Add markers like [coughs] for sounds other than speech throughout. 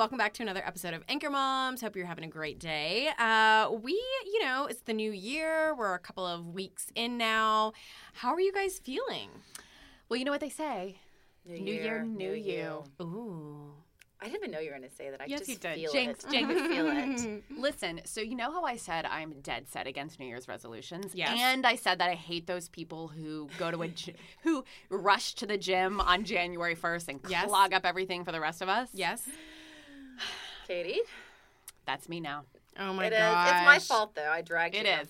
Hey, welcome back to another episode of Anchor Moms. Hope you're having a great day. Uh, we, you know, it's the new year. We're a couple of weeks in now. How are you guys feeling? Well, you know what they say. New year, new you. Ooh. I didn't even know you were going to say that. I Yes, just you did. feel Jinx, it. jinx. I feel it. [laughs] Listen, so you know how I said I'm dead set against New Year's resolutions? Yes. And I said that I hate those people who go to a gy- who rush to the gym on January 1st and Yes. clog up everything for the rest of us. Yes. Katie, That's me now. Oh my it is. god. It's my fault though. I dragged It you. is.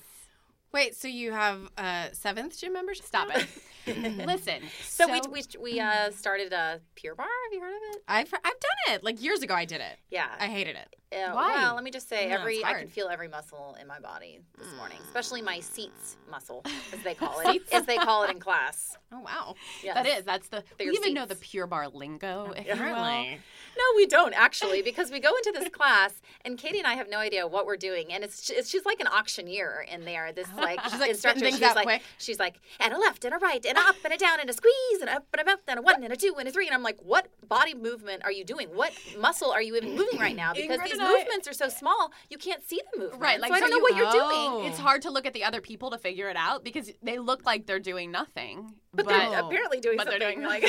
Wait, so you have a seventh gym membership? Stop now? it. [laughs] [laughs] Listen. So, we we we uh, started a Pure Barre. Have you heard of it? I've I've done it like years ago. I did it. Yeah. I hated it. Uh, Why? Well, let me just say, No, every I can feel every muscle in my body this morning, especially my seats muscle, as they call [laughs] it, as they call it in class. Oh wow. Yes. That is. That's the. They're we even know the. Pure Barre lingo, if you will. Apparently. No, we don't actually, because we go into this class and Katie and I have no idea what we're doing, and it's, it's she's like an auctioneer in there. This like She's, like, instructor. she's like quick. she's like and a left and a right and a up and a down and a squeeze and up and a up and a one and a two and a three, and I'm like, what body movement are you doing? What muscle are you even moving right now? Because Ingrid these and I- movements are so small, you can't see the movement. Right, like, so I don't know you- what you're Oh. doing. It's hard to look at the other people to figure it out because they look like they're doing nothing. But, they're apparently doing but they're something doing like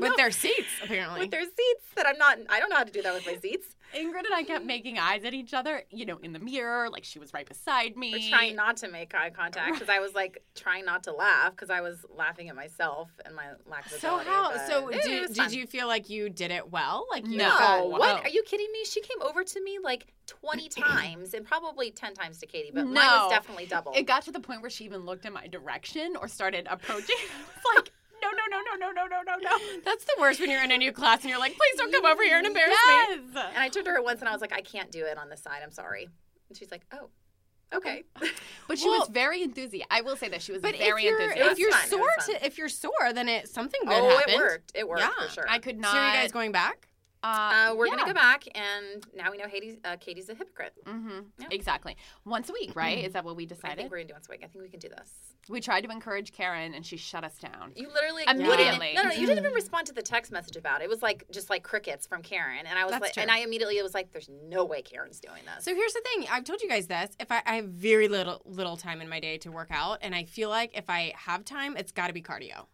With know. their seats, apparently. with their seats that I'm not. I don't know how to do that with my seats. Ingrid and I kept [laughs] making eyes at each other, you know, in the mirror, like she was right beside me. Or trying not to make eye contact because I was like trying not to laugh because I was laughing at myself and my lack of so ability. how? but So it did, was did fun. you feel like you did it well? Like you No. got- what? Oh. Are you kidding me? She came over to me like 20 [clears throat] times and probably 10 times to Katie, but mine No. was definitely double. It got to the point where she even looked in my direction or started approaching. [laughs] I was like, no, no, no, no, no, no, no. [laughs] That's the worst when you're in a new class and you're like, please don't come over here and embarrass yes. me. And I turned to her once and I was like, I can't do it on the side. I'm sorry. And she's like, oh. Okay, [laughs] but she well, was very enthusiastic. I will say that she was but very if enthusiastic. If you're fun, sore, to, if you're sore, then it something good. Oh, happened. it worked. It worked yeah. for sure. I could not. So are you guys going back? Uh, we're yeah. going to go back and now we know Katie's, uh, Katie's a hypocrite. Mm-hmm. Yeah. Exactly. Once a week, right? Is that what we I decided? think we're going to do once a week. I think we can do this. We tried to encourage Karen and she shut us down. You literally Immediately. No, no, you didn't even respond to the text message about it. It was like just like crickets from Karen, and I was That's like, true. and I immediately was like, "There's no way Karen's doing this." So here's the thing. I've told you guys this. If I, I have very little little time in my day to work out, and I feel like if I have time, it's got to be cardio.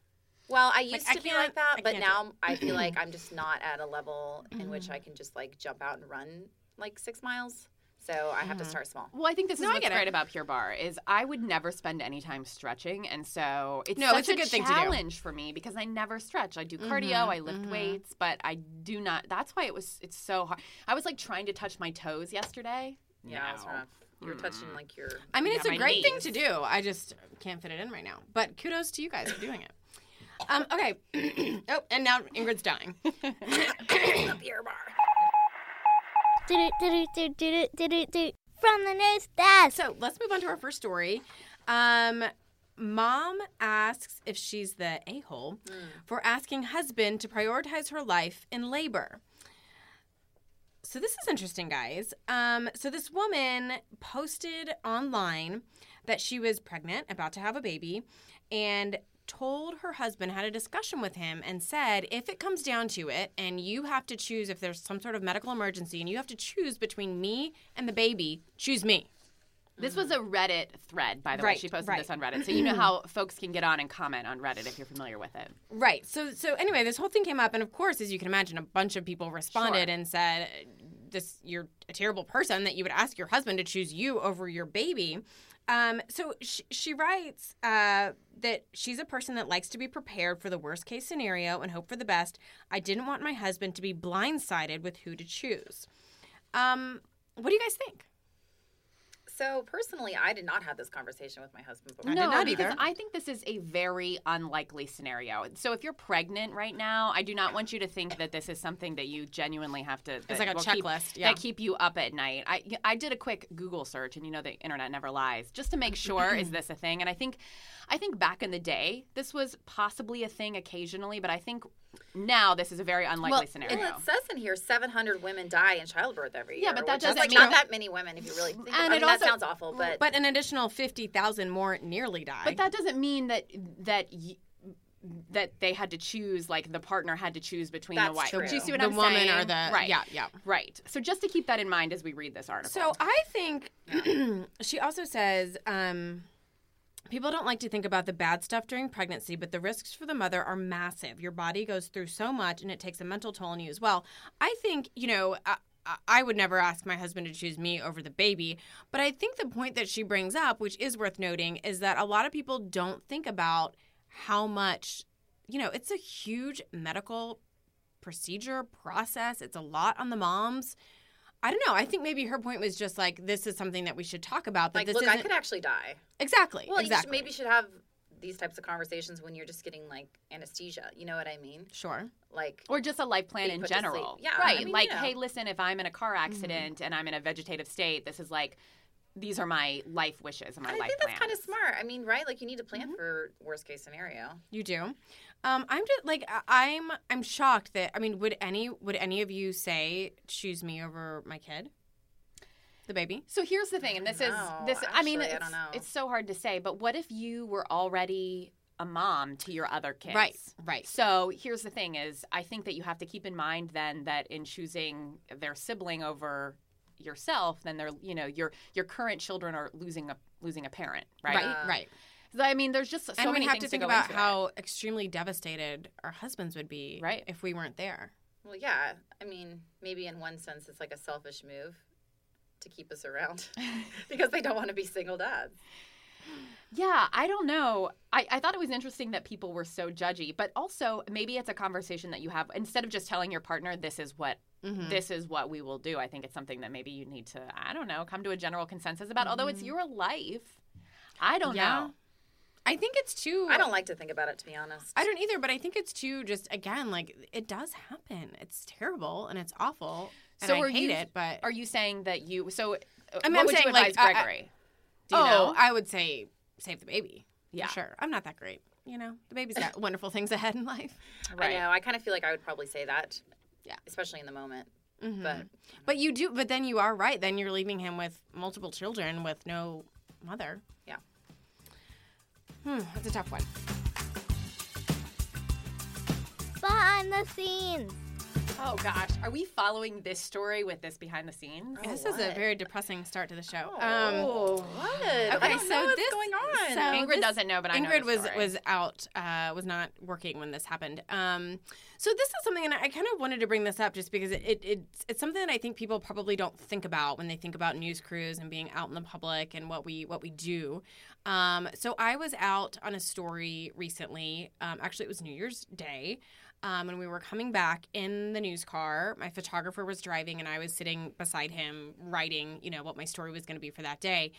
Well, I used I to be can't- like that, I but now I feel like [clears throat] I'm just not at a level in which mm-hmm. I can just like jump out and run like six miles. So I have to start small. Well, I think this No, is I what's get it. great about Pure Barre is I would never spend any time stretching, and so it's No, such it's a good thing to do. challenge for me because I never stretch. I do cardio, I mm-hmm, lift mm-hmm. weights, but I do not. That's why it was. It's so hard. I was like trying to touch my toes yesterday. Yeah, it's No. rough. You're touching like your. I mean, Yeah, it's a my great thing to do. I just can't fit it in right now. But kudos to you guys for doing it. Um, okay. [clears throat] oh, and now Ingrid's dying. beer [laughs] bar. From the news desk. So let's move on to our first story. Um, mom asks if she's the a hole for asking husband to prioritize her life in labor. So this is interesting, guys. Um, so this woman posted online that she was pregnant, about to have a baby, and told her husband had a discussion with him and said if it comes down to it and you have to choose if there's some sort of medical emergency and you have to choose between me and the baby choose me This was a Reddit thread, by the way. She posted right. this on Reddit, so [clears throat] you know how folks can get on and comment on Reddit if you're familiar with it. Right. So so anyway, this whole thing came up, and of course, as you can imagine, a bunch of people responded Sure. and said, this you're a terrible person that you would ask your husband to choose you over your baby. Um, so she, she writes uh, that she's a person that likes to be prepared for the worst case scenario and hope for the best. I didn't want my husband to be blindsided with who to choose. Um, what do you guys think? So personally, I did not have this conversation with my husband before. No, not because either. I think this is a very unlikely scenario. So if you're pregnant right now, I do not want you to think that this is something that you genuinely have to. That like a will keep- checklist, yeah. that keep you up at night. I I did a quick Google search, and you know the internet never lies, just to make sure is [clears throat] this a thing. And I think, I think back in the day, this was possibly a thing occasionally, but I think now this is a very unlikely Well, scenario. Well, it says in here 700 women die in childbirth every year. Yeah, but that doesn't like mean- not that many women if you really think. And I mean, it that also- sounds awful, but, But an additional fifty thousand more nearly die. But that doesn't mean that that y- that they had to choose like the partner had to choose between the wife. true. Do you see what the I'm saying? The woman or the right? yeah yeah. Right. So just to keep that in mind as we read this article. So I think [clears throat] she also says um, people don't like to think about the bad stuff during pregnancy, but the risks for the mother are massive. Your body goes through so much, and it takes a mental toll on you as well. I think you know. I, I would never ask my husband to choose me over the baby, but I think the point that she brings up, which is worth noting, is that a lot of people don't think about how much, you know, it's a huge medical procedure process. It's a lot on the moms. I don't know. I think maybe her point was just like this is something that we should talk about. That like, this look, I isn't could actually die. exactly. Well, exactly. you should, maybe you should have these types of conversations when you're just getting like anesthesia. You know what I mean? sure. Like, or just a life plan in put to sleep. general. Yeah, Right. I mean, like, you know. hey, listen, if I'm in a car mm-hmm. accident and I'm in a vegetative state, this is like these are my life wishes and my and I life think that's kind of smart. I mean, right? Like, you need to plan mm-hmm. for worst case scenario. You do. Um, I'm just like I- I'm. I'm shocked that I mean, would any would any of you say choose me over my kid, the baby? So here's the thing, and this is No, this. I mean, actually, I it's, don't know. it's so hard to say. But what if you were already a mom to your other kids? Right. Right. So here's the thing: is I think that you have to keep in mind then that in choosing their sibling over yourself, then they're you know your your current children are losing a losing a parent, right? Right. Uh, right. So, I mean, there's just so and we many have things to think go about into it. how extremely devastated our husbands would be, Right. if we weren't there. Well, yeah. I mean, maybe in one sense, it's like a selfish move to keep us around [laughs] [laughs] because they don't want to be single dads. Yeah, I don't know. I, I thought it was interesting that people were so judgy, but also maybe it's a conversation that you have instead of just telling your partner this is what Mm-hmm. this is what we will do. I think it's something that maybe you need to I don't know come to a general consensus about. Although it's your life, I don't Mm-hmm. Yeah. know. I think it's too. I don't like to think about it, to be honest. I don't either, but I think it's too just again like it does happen. It's terrible and it's awful. And So I are hate you- it, but Are you saying that you so? uh, I mean, what I'm would you saying, like, advise I- I- Gregory? Do you oh, know? I would say save the baby. Yeah. For sure. I'm not that great. You know, the baby's got wonderful things ahead in life. [laughs] Right. I know. I kind of feel like I would probably say that. Yeah. Especially in the moment. Mhm. But But you do. But then you are right. Then you're leaving him with multiple children with no mother. Yeah. Hmm. That's a tough one. Behind the scenes. Oh gosh, are we following this story with this behind the scenes? this is a very depressing start to the show. Oh, Um, what? okay, I don't so know what's this- going on. so- Ingrid this- doesn't know, but I know Ingrid the was story. was out, uh, was not working when this happened. Um, so this is something, and I kind of wanted to bring this up just because it, it it's, it's something that I think people probably don't think about when they think about news crews and being out in the public and what we what we do. Um, so I was out on a story recently. Um, actually, it was New Year's Day. Um, when we were coming back in the news car, my photographer was driving, and I was sitting beside him, writing, you know, what my story was going to be for that day.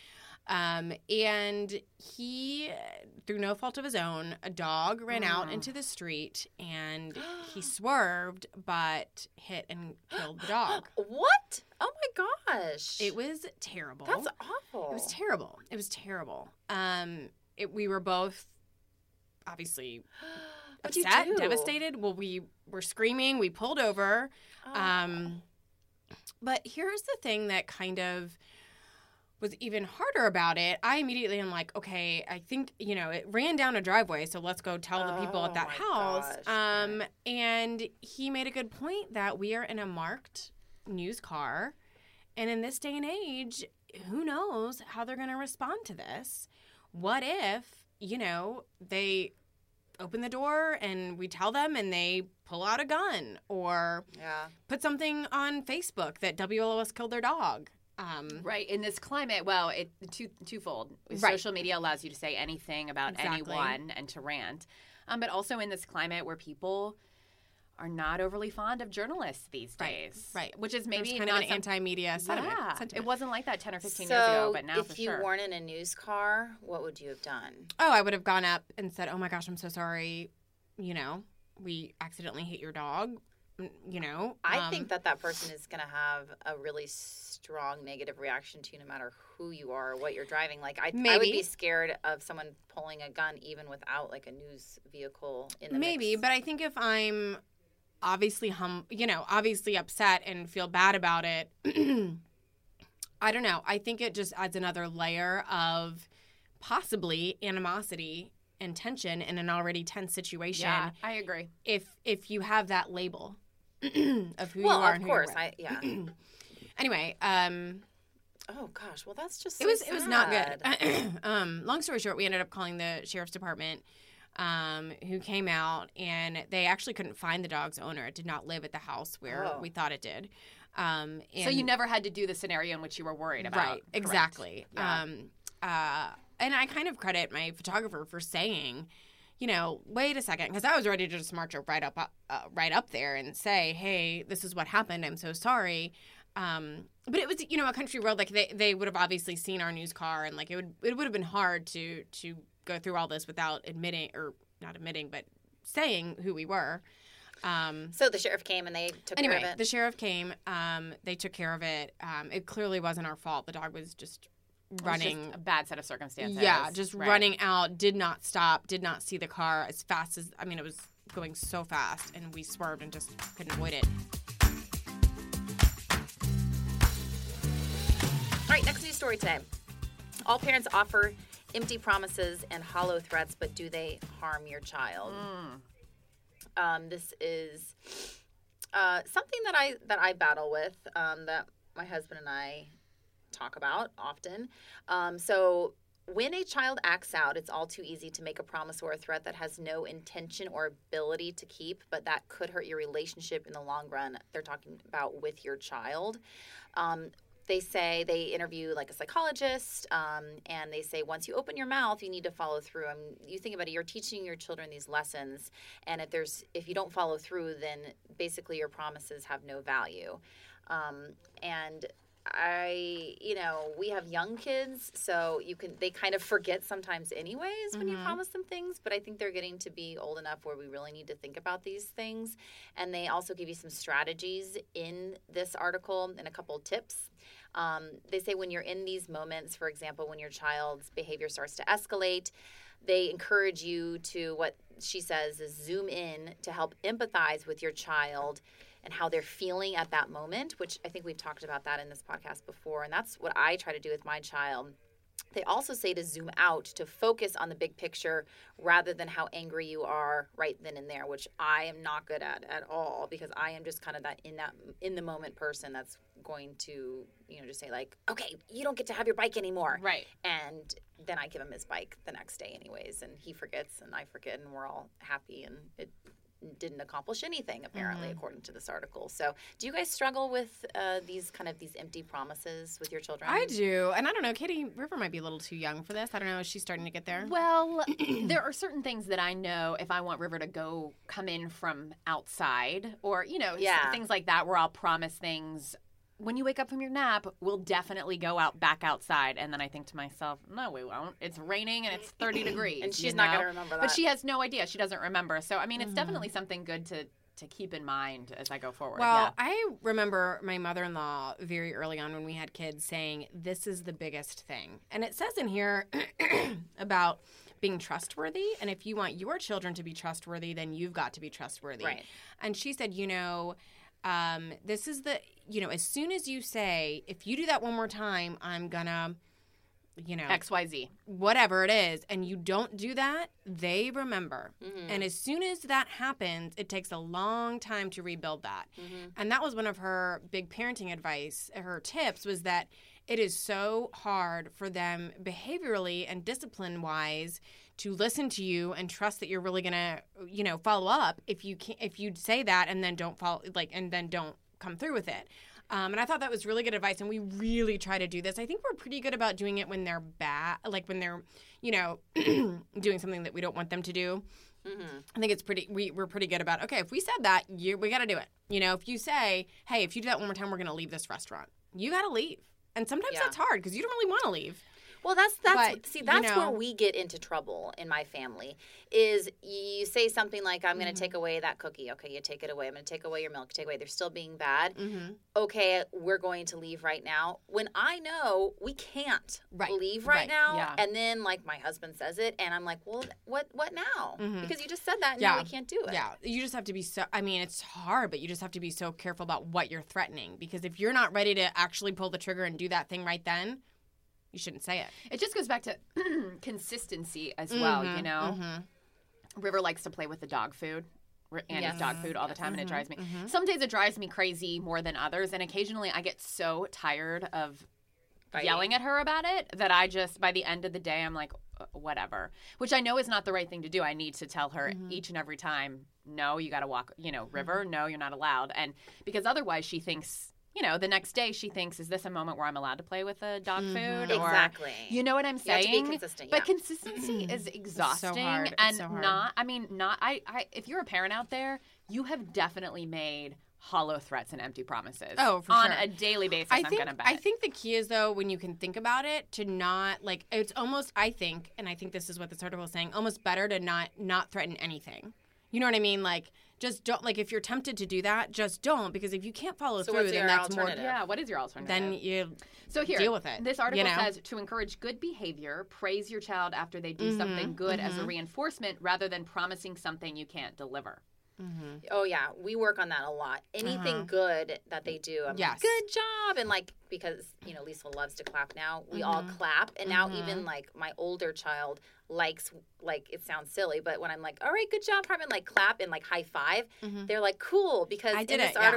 Um, and he, through no fault of his own, a dog ran out into the street and [gasps] he swerved but hit and killed the dog. [gasps] What? Oh my gosh. It was terrible. That's awful. It was terrible. It was terrible. Um, it, we were both obviously [gasps] What'd upset, devastated. Well, we were screaming. We pulled over. Oh. Um, but here's the thing that kind of was even harder about it. I immediately am like, okay, I think you know it ran down a driveway, so let's go tell the people Oh at that my house. gosh, um, and he made a good point that we are in a marked news car, and in this day and age, who knows how they're going to respond to this? What if you know they open the door and we tell them and they pull out a gun or Yeah. put something on Facebook that WLOS killed their dog. Um, Right in this climate, well, it two twofold. Right. Social media allows you to say anything about Exactly. anyone and to rant, um, but also in this climate where people are not overly fond of journalists these days, right. Which is maybe maybe kind not of an some- anti-media sentiment. Yeah, sentiment. it wasn't like that ten or fifteen so years ago, but now if you sure. weren't in a news car, what would you have done? Oh, I would have gone up and said, "Oh my gosh, I'm so sorry. You know, we accidentally hit your dog. You know, I um, think that that person is going to have a really strong negative reaction to you no matter who you are or what you're driving. Like, I, I would Maybe. be scared of someone pulling a gun even without like a news vehicle in the maybe, mix. but I think if I'm obviously hum, you know, obviously upset and feel bad about it, [clears throat] I don't know. I think it just adds another layer of possibly animosity and tension in an already tense situation. yeah, I agree. If if you have that label [clears throat] of who well, you are, of and who you're course. I yeah. [clears throat] anyway, um, oh gosh, well that's just it so was it was not good. um, long story short, we ended up calling the sheriff's department, um, who came out and they actually couldn't find the dog's owner. It did not live at the house where Oh. we thought it did. Um, and so you never had to do the scenario in which you were worried about, right exactly. Yeah. Um, uh, and I kind of credit my photographer for saying. You know, wait a second, because I was ready to just march right up, uh, right up there and say, "Hey, this is what happened. I'm so sorry." um but it was you know a country road like they they would have obviously seen our news car and like it would it would have been hard to to go through all this without admitting or not admitting but saying who we were um So the sheriff came and they took anyway care of it. the sheriff came um they took care of it um it clearly wasn't our fault the dog was just It was running just a bad set of circumstances. yeah just Right. running out did not stop did not see the car as fast as i mean it was going so fast and we swerved and just couldn't avoid it All right, next news story today. All parents offer empty promises and hollow threats, but do they harm your child? Um, this is uh, something that I that I battle with. Um, that my husband and I talk about often. Um, so. When a child acts out, it's all too easy to make a promise or a threat that has no intention or ability to keep, but that could hurt your relationship in the long run. They're talking about with your child. Um, they say they interview like a psychologist um, and they say once you open your mouth you need to follow through. I mean, you think about it you're teaching your children these lessons and if there's if you don't follow through then basically your promises have no value. Um, and i you know we have young kids so you can they kind of forget sometimes anyways when you promise them things but i think they're getting to be old enough where we really need to think about these things. And they also give you some strategies in this article and a couple tips. Um, they say when you're in these moments, for example, when your child's behavior starts to escalate, they encourage you to what she says is zoom in to help empathize with your child and how they're feeling at that moment, which I think we've talked about that in this podcast before. And that's what I try to do with my child. They also say to zoom out to focus on the big picture rather than how angry you are right then and there, which I am not good at at all because I am just kind of that in that in the moment person that's going to you know just say like, okay, you don't get to have your bike anymore, Right. And then I give him his bike the next day anyways, and he forgets and I forget, and we're all happy, and it didn't accomplish anything apparently according to this article. So, do you guys struggle with uh, these kind of these empty promises with your children? I do, and I don't know. Katie River might be a little too young for this. I don't know. Is she starting to get there? Well, [clears throat] there are certain things that I know if I want River to go come in from outside or, you know, Yeah. things like that where I'll promise things. When you wake up from your nap, we'll definitely go out back outside. And then I think to myself, no, we won't. It's raining and it's 30 [clears throat] degrees. And she's you not gonna remember that. But she has no idea. She doesn't remember. So, I mean, it's mm-hmm. definitely something good to, to keep in mind as I go forward. Well, yeah. I remember my mother in law very early on when we had kids saying, This is the biggest thing. And it says in here [clears throat] about being trustworthy. And if you want your children to be trustworthy, then you've got to be trustworthy. Right. And she said, You know, um, this is the, you know, as soon as you say, If you do that one more time, I'm gonna, you know, XYZ. whatever it is, and you don't do that, they remember. Mm-hmm. And as soon as that happens, it takes a long time to rebuild that. Mm-hmm. And that was one of her big parenting advice, her tips was that it is so hard for them behaviorally and discipline wise to listen to you and trust that you're really gonna you know follow up if you can if you say that and then don't follow like and then don't come through with it um, and I thought that was really good advice, and we really try to do this. I think we're pretty good about doing it when they're bad, like when they're, you know, [clears throat] doing something that we don't want them to do. I think it's pretty. We we're pretty good about. Okay, if we said that, you we got to do it. You know, if you say, "Hey, if you do that one more time, we're going to leave this restaurant," you got to leave. And sometimes Yeah. that's hard because you don't really want to leave. Well, that's that's But, see you that's where we get into trouble in my family. Is you say something like, "I'm going Mm-hmm. to take away that cookie." Okay, you take it away. I'm going to take away your milk. Take away. They're still being bad. Mm-hmm. Okay, we're going to leave right now. When I know we can't Right, leave right, right, now, yeah. and then like my husband says it, and I'm like, "Well, what what now?" Because you just said that, and Mm-hmm. Yeah. we can't do it. Yeah, you just have to be so. I mean, it's hard, but you just have to be so careful about what you're threatening because if you're not ready to actually pull the trigger and do that thing right then, you shouldn't say it. It just goes back to [clears throat] consistency as well, Mm-hmm, you know? River likes to play with the dog food. Annie's Yes. dog food all the time, and Mm-hmm, it drives me. Some days it drives me crazy more than others, and occasionally I get so tired of Fighting. yelling at her about it that I just, by the end of the day, I'm like, "Uh, whatever. Which I know is not the right thing to do. I need to tell her Mm-hmm. each and every time, no, you got to walk, you know, River, no, you're not allowed. And because otherwise she thinks, you know, the next day she thinks, is this a moment where I'm allowed to play with the dog Mm-hmm. food? Or, Exactly. you know what I'm You have to saying? be consistent, But yeah. consistency is exhausting hard. It's and so hard. not. I mean, not. I, I. If you're a parent out there, you have definitely made hollow threats and empty promises. Oh, for on sure. a daily basis. I am think gonna bet. I think the key is though when you can think about it to not like it's almost I think and I think this is what this article is saying almost better to not not threaten anything. You know what I mean? Like just don't like if you're tempted to do that, just don't because if you can't follow So through, then that's more. yeah. What is your alternative? Then you So here, deal with it, This article you know? says to encourage good behavior, praise your child after they do Mm-hmm, something good as a reinforcement rather than promising something you can't deliver. Oh yeah, we work on that a lot. Anything good that they do, I'm Uh-huh. Yes. like, good job, and like because you know Lisa loves to clap now. We all Mm-hmm. clap, and now even like my older child likes like it sounds silly, but when I'm like, all right, good job, Carmen, like clap and like high 5 they're like cool because Mm-hmm. I did in this it, yeah.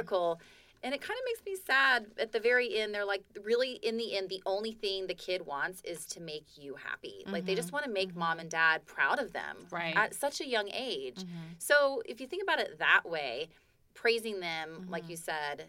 And it kind of makes me sad at the very end. They're like, really, in the end, the only thing the kid wants is to make you happy. Like, they Mm-hmm. just want to make mom and dad proud of them Right. at such a young age. Mm-hmm. So, if you think about it that way, praising them, like you said,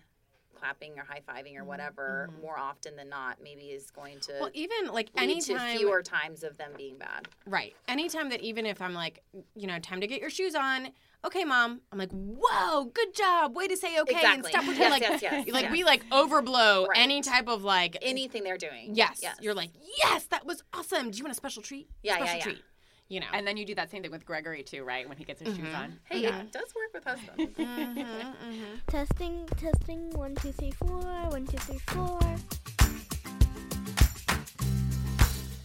clapping or high fiving or whatever, more often than not, maybe is going to well even like any to anytime fewer times of them being bad. Right. Anytime that even if I'm like, you know, time to get your shoes on. Okay, mom. I'm like, whoa, good job. Way to say okay and Exactly. stop pretending Yes, like, yes, yes, [laughs] like yes. we like overblow Right. any type of like Anything they're doing. Yes. Yes. You're like, yes, that was awesome. Do you want a special treat? Yeah, yeah, special yeah. treat. You know. And then you do that same thing with Gregory too, right? When he gets his shoes mm-hmm. on. hey, yeah. it does work with husbands. Mm-hmm, mm-hmm. Testing, testing. One, two, three, four. One, two, three, four.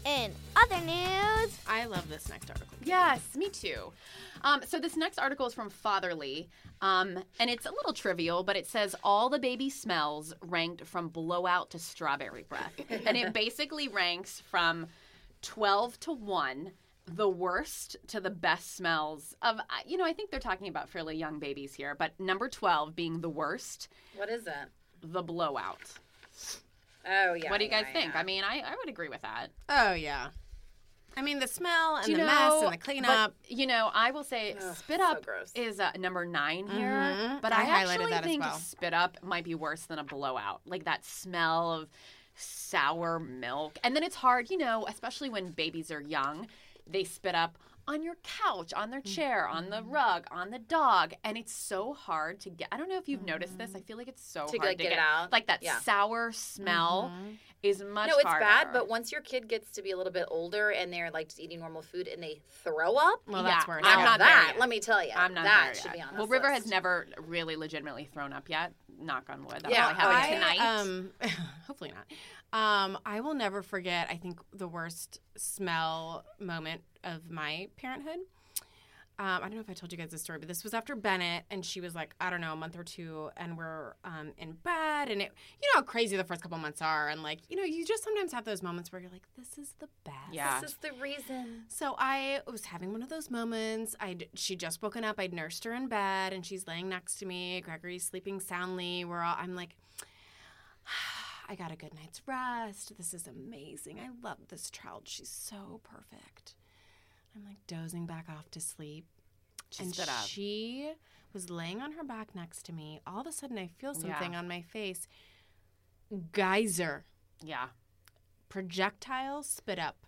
In other news, I love this next article. Yes, me too. Um, so this next article is from Fatherly, um, and it's a little trivial, but it says all the baby smells ranked from blowout to strawberry breath, [laughs] and it basically ranks from twelve to one, the worst to the best smells of. uh, You know, I think they're talking about fairly young babies here, but number twelve being the worst, what is it? the blowout. Oh, yeah. what do you guys yeah, think? yeah. I mean, I, I would agree with that. Oh yeah. I mean the smell and the you mess know- and the cleanup. But, you know, I will say Ugh, spit up gross. is uh, number nine here, Mhm. but I I, highlighted actually that as think well. spit up might be worse than a blowout. Like that smell of sour milk, and then it's hard, you know, especially when babies are young. They spit up on your couch, on their Mm. chair, on the rug, on the dog, and it's so hard to get. I don't know if you've noticed this. I feel like it's so To, hard like, to get it out? Like that Yeah. sour smell is much. No, it's harder. bad, but once your kid gets to be a little bit older and they're like just eating normal food and they throw up, Well, yeah, that's where I'm not that, let me tell you, I'm not that should yet. be on well, River list. has never really legitimately thrown up yet. Knock on wood. That'll Yeah, probably happen I, tonight. Um, [laughs] hopefully not. Um, I will never forget. I think the worst smell moment of my parenthood. Um, I don't know if I told you guys this story, but this was after Bennett, and she was like, I don't know, a month or two, and we're um, in bed, and it, you know how crazy the first couple months are, and like, you know, you just sometimes have those moments where you're like, this is the best. Yeah. This is the reason. So I was having one of those moments. I'd she just woken up. I'd nursed her in bed, and she's laying next to me. Gregory's sleeping soundly. We're all. I'm like, I got a good night's rest. This is amazing. I love this child. She's so perfect. I'm like dozing back off to sleep. She and she was laying on her back next to me. All of a sudden, I feel something on my face. Geyser, Yeah. projectile spit up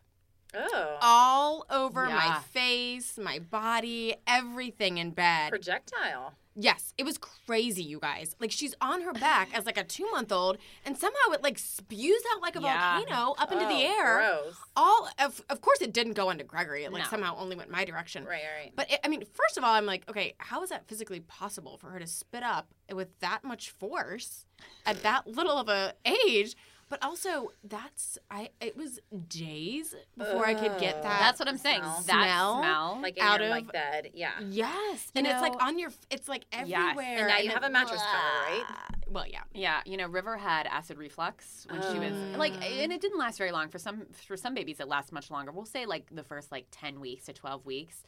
Oh. all over my face, my body, everything in bed. Projectile. Yes, it was crazy, you guys. Like she's on her back as like a two month old, and somehow it like spews out like a Yeah. volcano up into the Oh, air. Gross. All of, of course, it didn't go into Gregory. It like No. somehow only went my direction. Right, right. But it, I mean, first of all, I'm like, okay, how is that physically possible for her to spit up with that much force at that little of a age? But also, that's I. It was days before I could get that. That's what I'm saying. smell. That Smell? smell. Like in out your of- like bed. Yeah. Yes, You and it's like on your. It's like Yes. everywhere. And now you it- have a mattress cover, right? Ah, well, yeah. Yeah, you know, River had acid reflux when she was like, oh. and it didn't last very long. For some, for some babies, it lasts much longer. We'll say like the first like ten weeks to twelve weeks.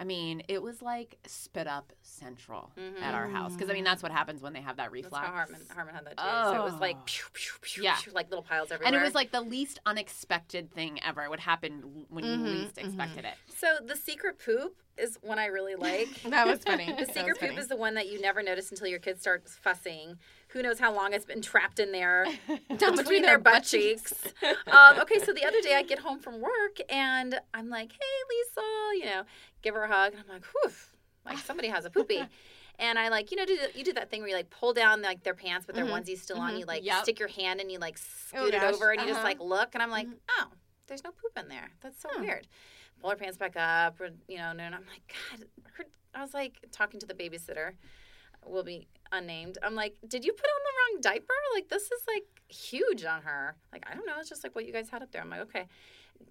I mean, it was like spit up central mm-hmm. at our house because I mean that's what happens when they have that That's reflux. how Harmon, Harmon had that too. So it was like Oh. pew, pew, pew, Yeah. like little piles everywhere. and it was like the least unexpected thing ever. It would happen when you mm-hmm, least mm-hmm. expected it. So the secret poop is one I really [laughs] like. That was funny. The secret poop funny. is the one that you never notice until your kid starts fussing. Who knows how long it's been trapped in there [laughs] between, between their their butt butt cheeks. um, okay, so the other day I get home from work and I'm like, "Hey, Lisa," you know, give her a hug, and I'm like, "Whew, like somebody has a poopy." [laughs] And I like, you know, do the, you do that thing where you like pull down like their pants, but their onesie's still on. You like Yep. stick your hand and you like Oh, scoot it gosh. over, and you just Uh-huh. like look, and I'm like, oh, there's no poop in there. That's so weird. Pull her pants back up, or, you know, and I'm like, God, her, I was like talking to the babysitter, will be unnamed. I'm like, did you put on the wrong diaper? Like, this is like huge on her. Like, I don't know. It's just like what you guys had up there. I'm like, okay.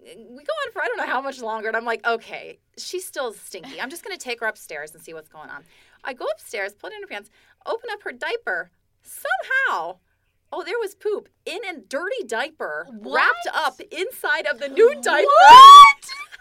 We go on for I don't know how much longer, and I'm like, okay, she's still stinky. I'm just gonna take her upstairs and see what's going on. I go upstairs, put it in her pants, open up her diaper. Somehow, oh, there was poop in a dirty diaper wrapped up inside of the new diaper.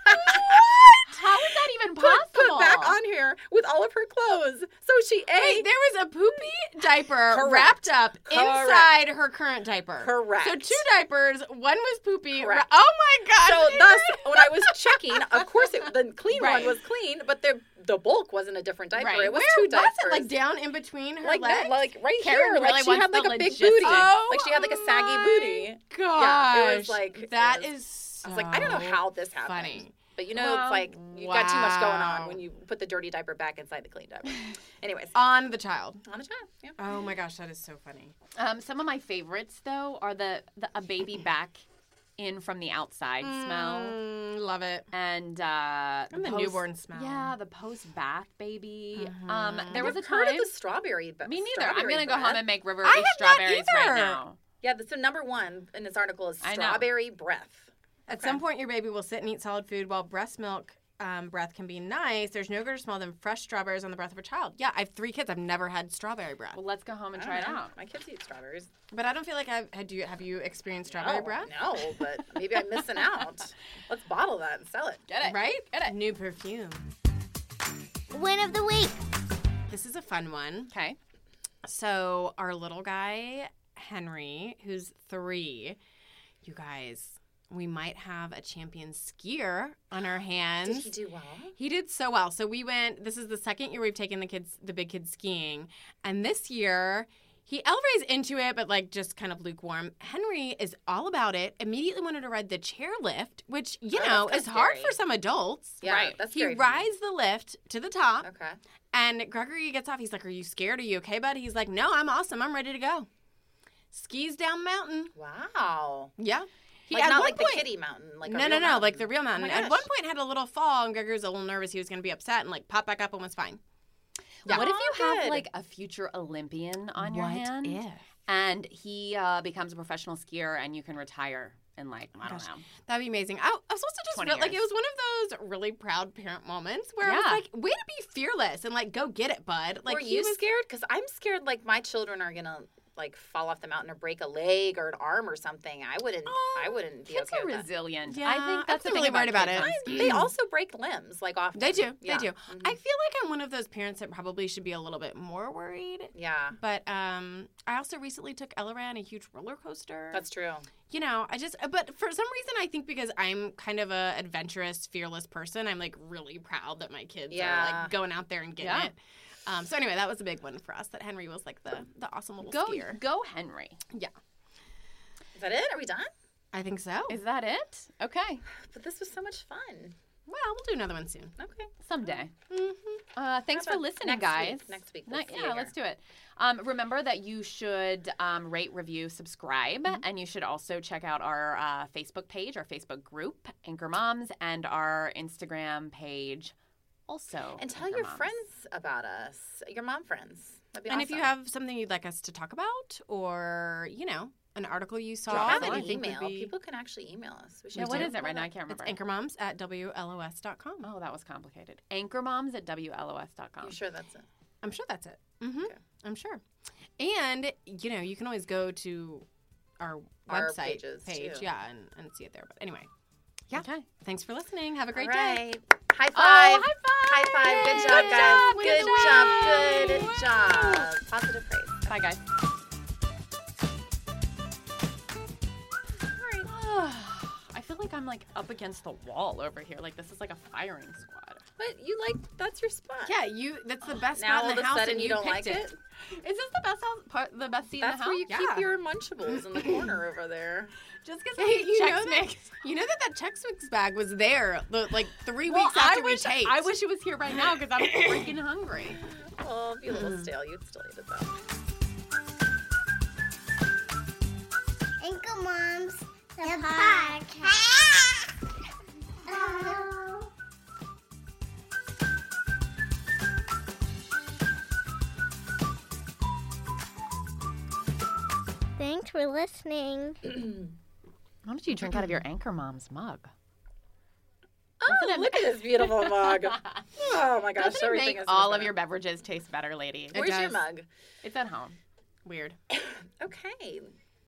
[laughs] How is that even put, possible? put back on here with all of her clothes. So she Wait, ate. there was a poopy diaper [laughs] Correct. wrapped up Correct. inside her current diaper. Correct. So two diapers, one was poopy. Correct. Oh my god. So thus, when I was checking, of course, it, the clean Right. one was clean, but the the bulk wasn't a different diaper. right. It was Where two was diapers. it? Like down in between her like, legs? no, like right Karen here, really like she had like a big booty, Oh like she had like a saggy oh my booty. Gosh. Yeah, it was like- that is. I was like, I don't know how this happened. Funny. But you know, Well, it's like you got too much going on when you put the dirty diaper back inside the clean diaper. [sighs] Anyways, On the child. on the child. Yeah. Oh my gosh, that is so funny. Um, some of my favorites though are the, the a baby [clears throat] back in from the outside smell. Mm, love it. and uh And the post- newborn smell. Yeah, the post bath baby. Um, there was a I've heard time. of the strawberry. But Me neither. I'm gonna go breath. home and make River I eat strawberries right now. Yeah, so number one in this article is strawberry breath. At some point, your baby will sit and eat solid food while breast milk um, breath can be nice. There's no greater smell than fresh strawberries on the breath of a child. Yeah, I have three kids. I've never had strawberry breath, Well, let's go home and I try it don't know. out. My kids eat strawberries. but I don't feel like I've had. You have you experienced strawberry breath? No, but maybe I'm missing [laughs] out. Let's bottle that and sell it. Get it? Right? Get it. New perfume. Win of the week. This is a fun one. Okay. So our little guy Henry, who's three, you guys, we might have a champion skier on our hands. Did he do well? He did so well. So we went. This is the second year we've taken the kids, the big kids skiing, and this year he Elray's into it, but like just kind of lukewarm. Henry is all about it. Immediately wanted to ride the chairlift, which you Oh, know is kinda hard for some adults. Yeah, Right. that's He scary for me. rides the lift to the top, Okay. and Gregory gets off. He's like, "Are you scared? Are you okay, buddy?" He's like, "No, I'm awesome. I'm ready to go." Skis down the mountain. Wow. Yeah. He like at not one like point- the kitty mountain. Like no, no, real no, mountain. like the real mountain. my At one point, had a little fall, and Gregory was a little nervous. He was going to be upset, and like popped back up and was fine. Yeah. What if Oh, you have like a future Olympian on your hand, if? and he uh, becomes a professional skier, and you can retire in like I don't Gosh. know. That'd be amazing. I, I was supposed to just feel like it was one of those really proud parent moments where I was like, way to be fearless and like go get it, bud. Like Were he you was scared? Because I'm scared. Like my children are gonna like fall off the mountain or break a leg or an arm or something, I wouldn't. I wouldn't be Kids okay are with that. resilient. Yeah, I think that's I'm the really thing worried about kids it. I- They also break limbs, like often. They do. Yeah. They do. Mhm. I feel like I'm one of those parents that probably should be a little bit more worried. Yeah, But um, I also recently took Ella on a huge roller coaster. that's true. you know, I just, but for some reason, I think because I'm kind of a adventurous, fearless person, I'm like really proud that my kids are like going out there and getting Yeah. it. Um, so anyway, that was a big one for us. That Henry was like the the awesome little Go, skier. go, Henry. Yeah, Is that it? Are we done? I think so. Is that it? Okay, [sighs] But this was so much fun. well, we'll do another one soon. Okay. someday. hmm Uh, thanks for listening, next guys. week? Next week, we'll see yeah, here. let's do it. Um, remember that you should um, rate, review, subscribe, Mm-hmm. and you should also check out our uh, Facebook page, our Facebook group, Anchor Moms, and our Instagram page, also. And tell your Moms. friends about us, your mom friends. That'd be And if you have something you'd like us to talk about, or you know, an article you saw drop that an email, be, people can actually email us. We should Yeah, what do is it right now? I can't remember. it's remember. anchormoms at wlos.com. Oh, that was complicated. Anchormoms at WLOS.com. You sure that's it? I'm sure that's it. Mm-hmm. Okay. I'm sure. And you know, you can always go to our Our website pages, page, too. yeah, and, and see it there. But anyway, yeah. Okay. Thanks for listening. Have a great All day. right. Oh, high five. Oh, high High five. Good job, Good guys. job. Good job. Good job. Positive praise. Bye, guys. [sighs] I feel like I'm like up against the wall over here. Like this is like a firing squad. But you like that's your spot. Yeah, you. That's the best Now spot in of the house, and you don't like picked it. Is this the best house part? The best seat That's in the where you Yeah. keep your Munchables in the corner over there. [laughs] Just because Hey, [laughs] you Chex know that, you know that that Chex Mix bag was there the, like three Well, weeks after I we wish, taped. I wish it was here right now because I'm [coughs] freaking hungry. Well, it'd be a little mm. stale. You'd still eat it though. Anchor Moms, the, podcast. [laughs] Oh. Thanks for listening. [clears throat] Why don't you drink out of your Anchor Mom's mug? Oh, look at this beautiful [laughs] mug. Oh my gosh, Doesn't it everything make is all of different. your beverages taste better, lady? Where's your does. mug? It's at home. Weird. [coughs] Okay.